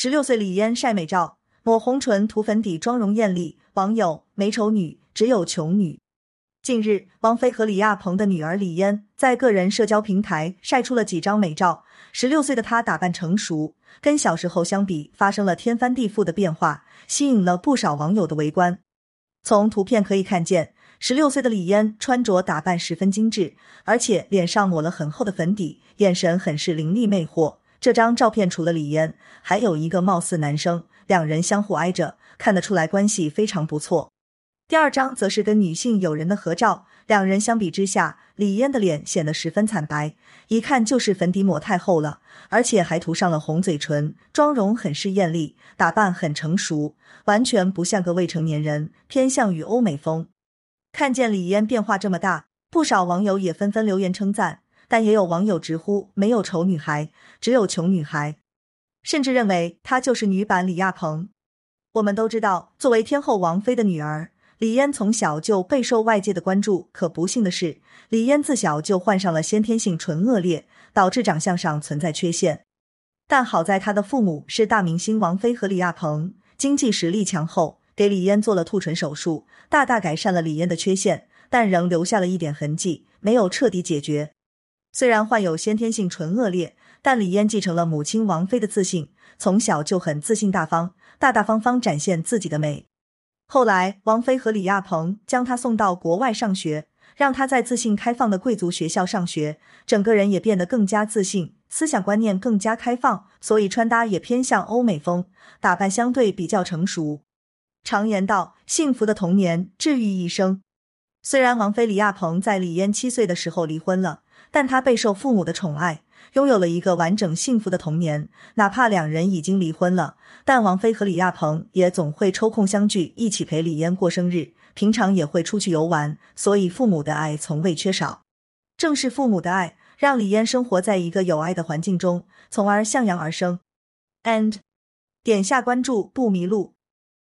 十六岁李嫣晒美照，抹红唇涂粉底，妆容艳丽。网友没丑女，只有穷女。近日，王菲和李亚鹏的女儿李嫣在个人社交平台晒出了几张美照。十六岁的她打扮成熟，跟小时候相比发生了天翻地覆的变化，吸引了不少网友的围观。从图片可以看见，十六岁的李嫣穿着打扮十分精致，而且脸上抹了很厚的粉底，眼神很是凌厉魅惑。这张照片除了李嫣，还有一个貌似男生，两人相互挨着，看得出来关系非常不错。第二张则是跟女性友人的合照，两人相比之下，李嫣的脸显得十分惨白，一看就是粉底抹太厚了，而且还涂上了红嘴唇，妆容很是艳丽，打扮很成熟，完全不像个未成年人，偏向于欧美风。看见李嫣变化这么大，不少网友也纷纷留言称赞。但也有网友直呼没有丑女孩，只有穷女孩，甚至认为她就是女版李亚鹏。我们都知道，作为天后王菲的女儿，李嫣从小就备受外界的关注。可不幸的是，李嫣自小就患上了先天性唇腭裂，导致长相上存在缺陷。但好在她的父母是大明星王菲和李亚鹏，经济实力强厚，给李嫣做了兔唇手术，大大改善了李嫣的缺陷，但仍留下了一点痕迹，没有彻底解决。虽然患有先天性唇腭裂，但李嫣继承了母亲王菲的自信，从小就很自信大方，大大方方展现自己的美。后来，王菲和李亚鹏将她送到国外上学，让她在自信开放的贵族学校上学，整个人也变得更加自信，思想观念更加开放，所以穿搭也偏向欧美风，打扮相对比较成熟。常言道，幸福的童年治愈一生。虽然王菲、李亚鹏在李嫣七岁的时候离婚了。但他备受父母的宠爱，拥有了一个完整幸福的童年。哪怕两人已经离婚了，但王菲和李亚鹏也总会抽空相聚，一起陪李嫣过生日。平常也会出去游玩，所以父母的爱从未缺少。正是父母的爱，让李嫣生活在一个有爱的环境中，从而向阳而生。And 点下关注不迷路。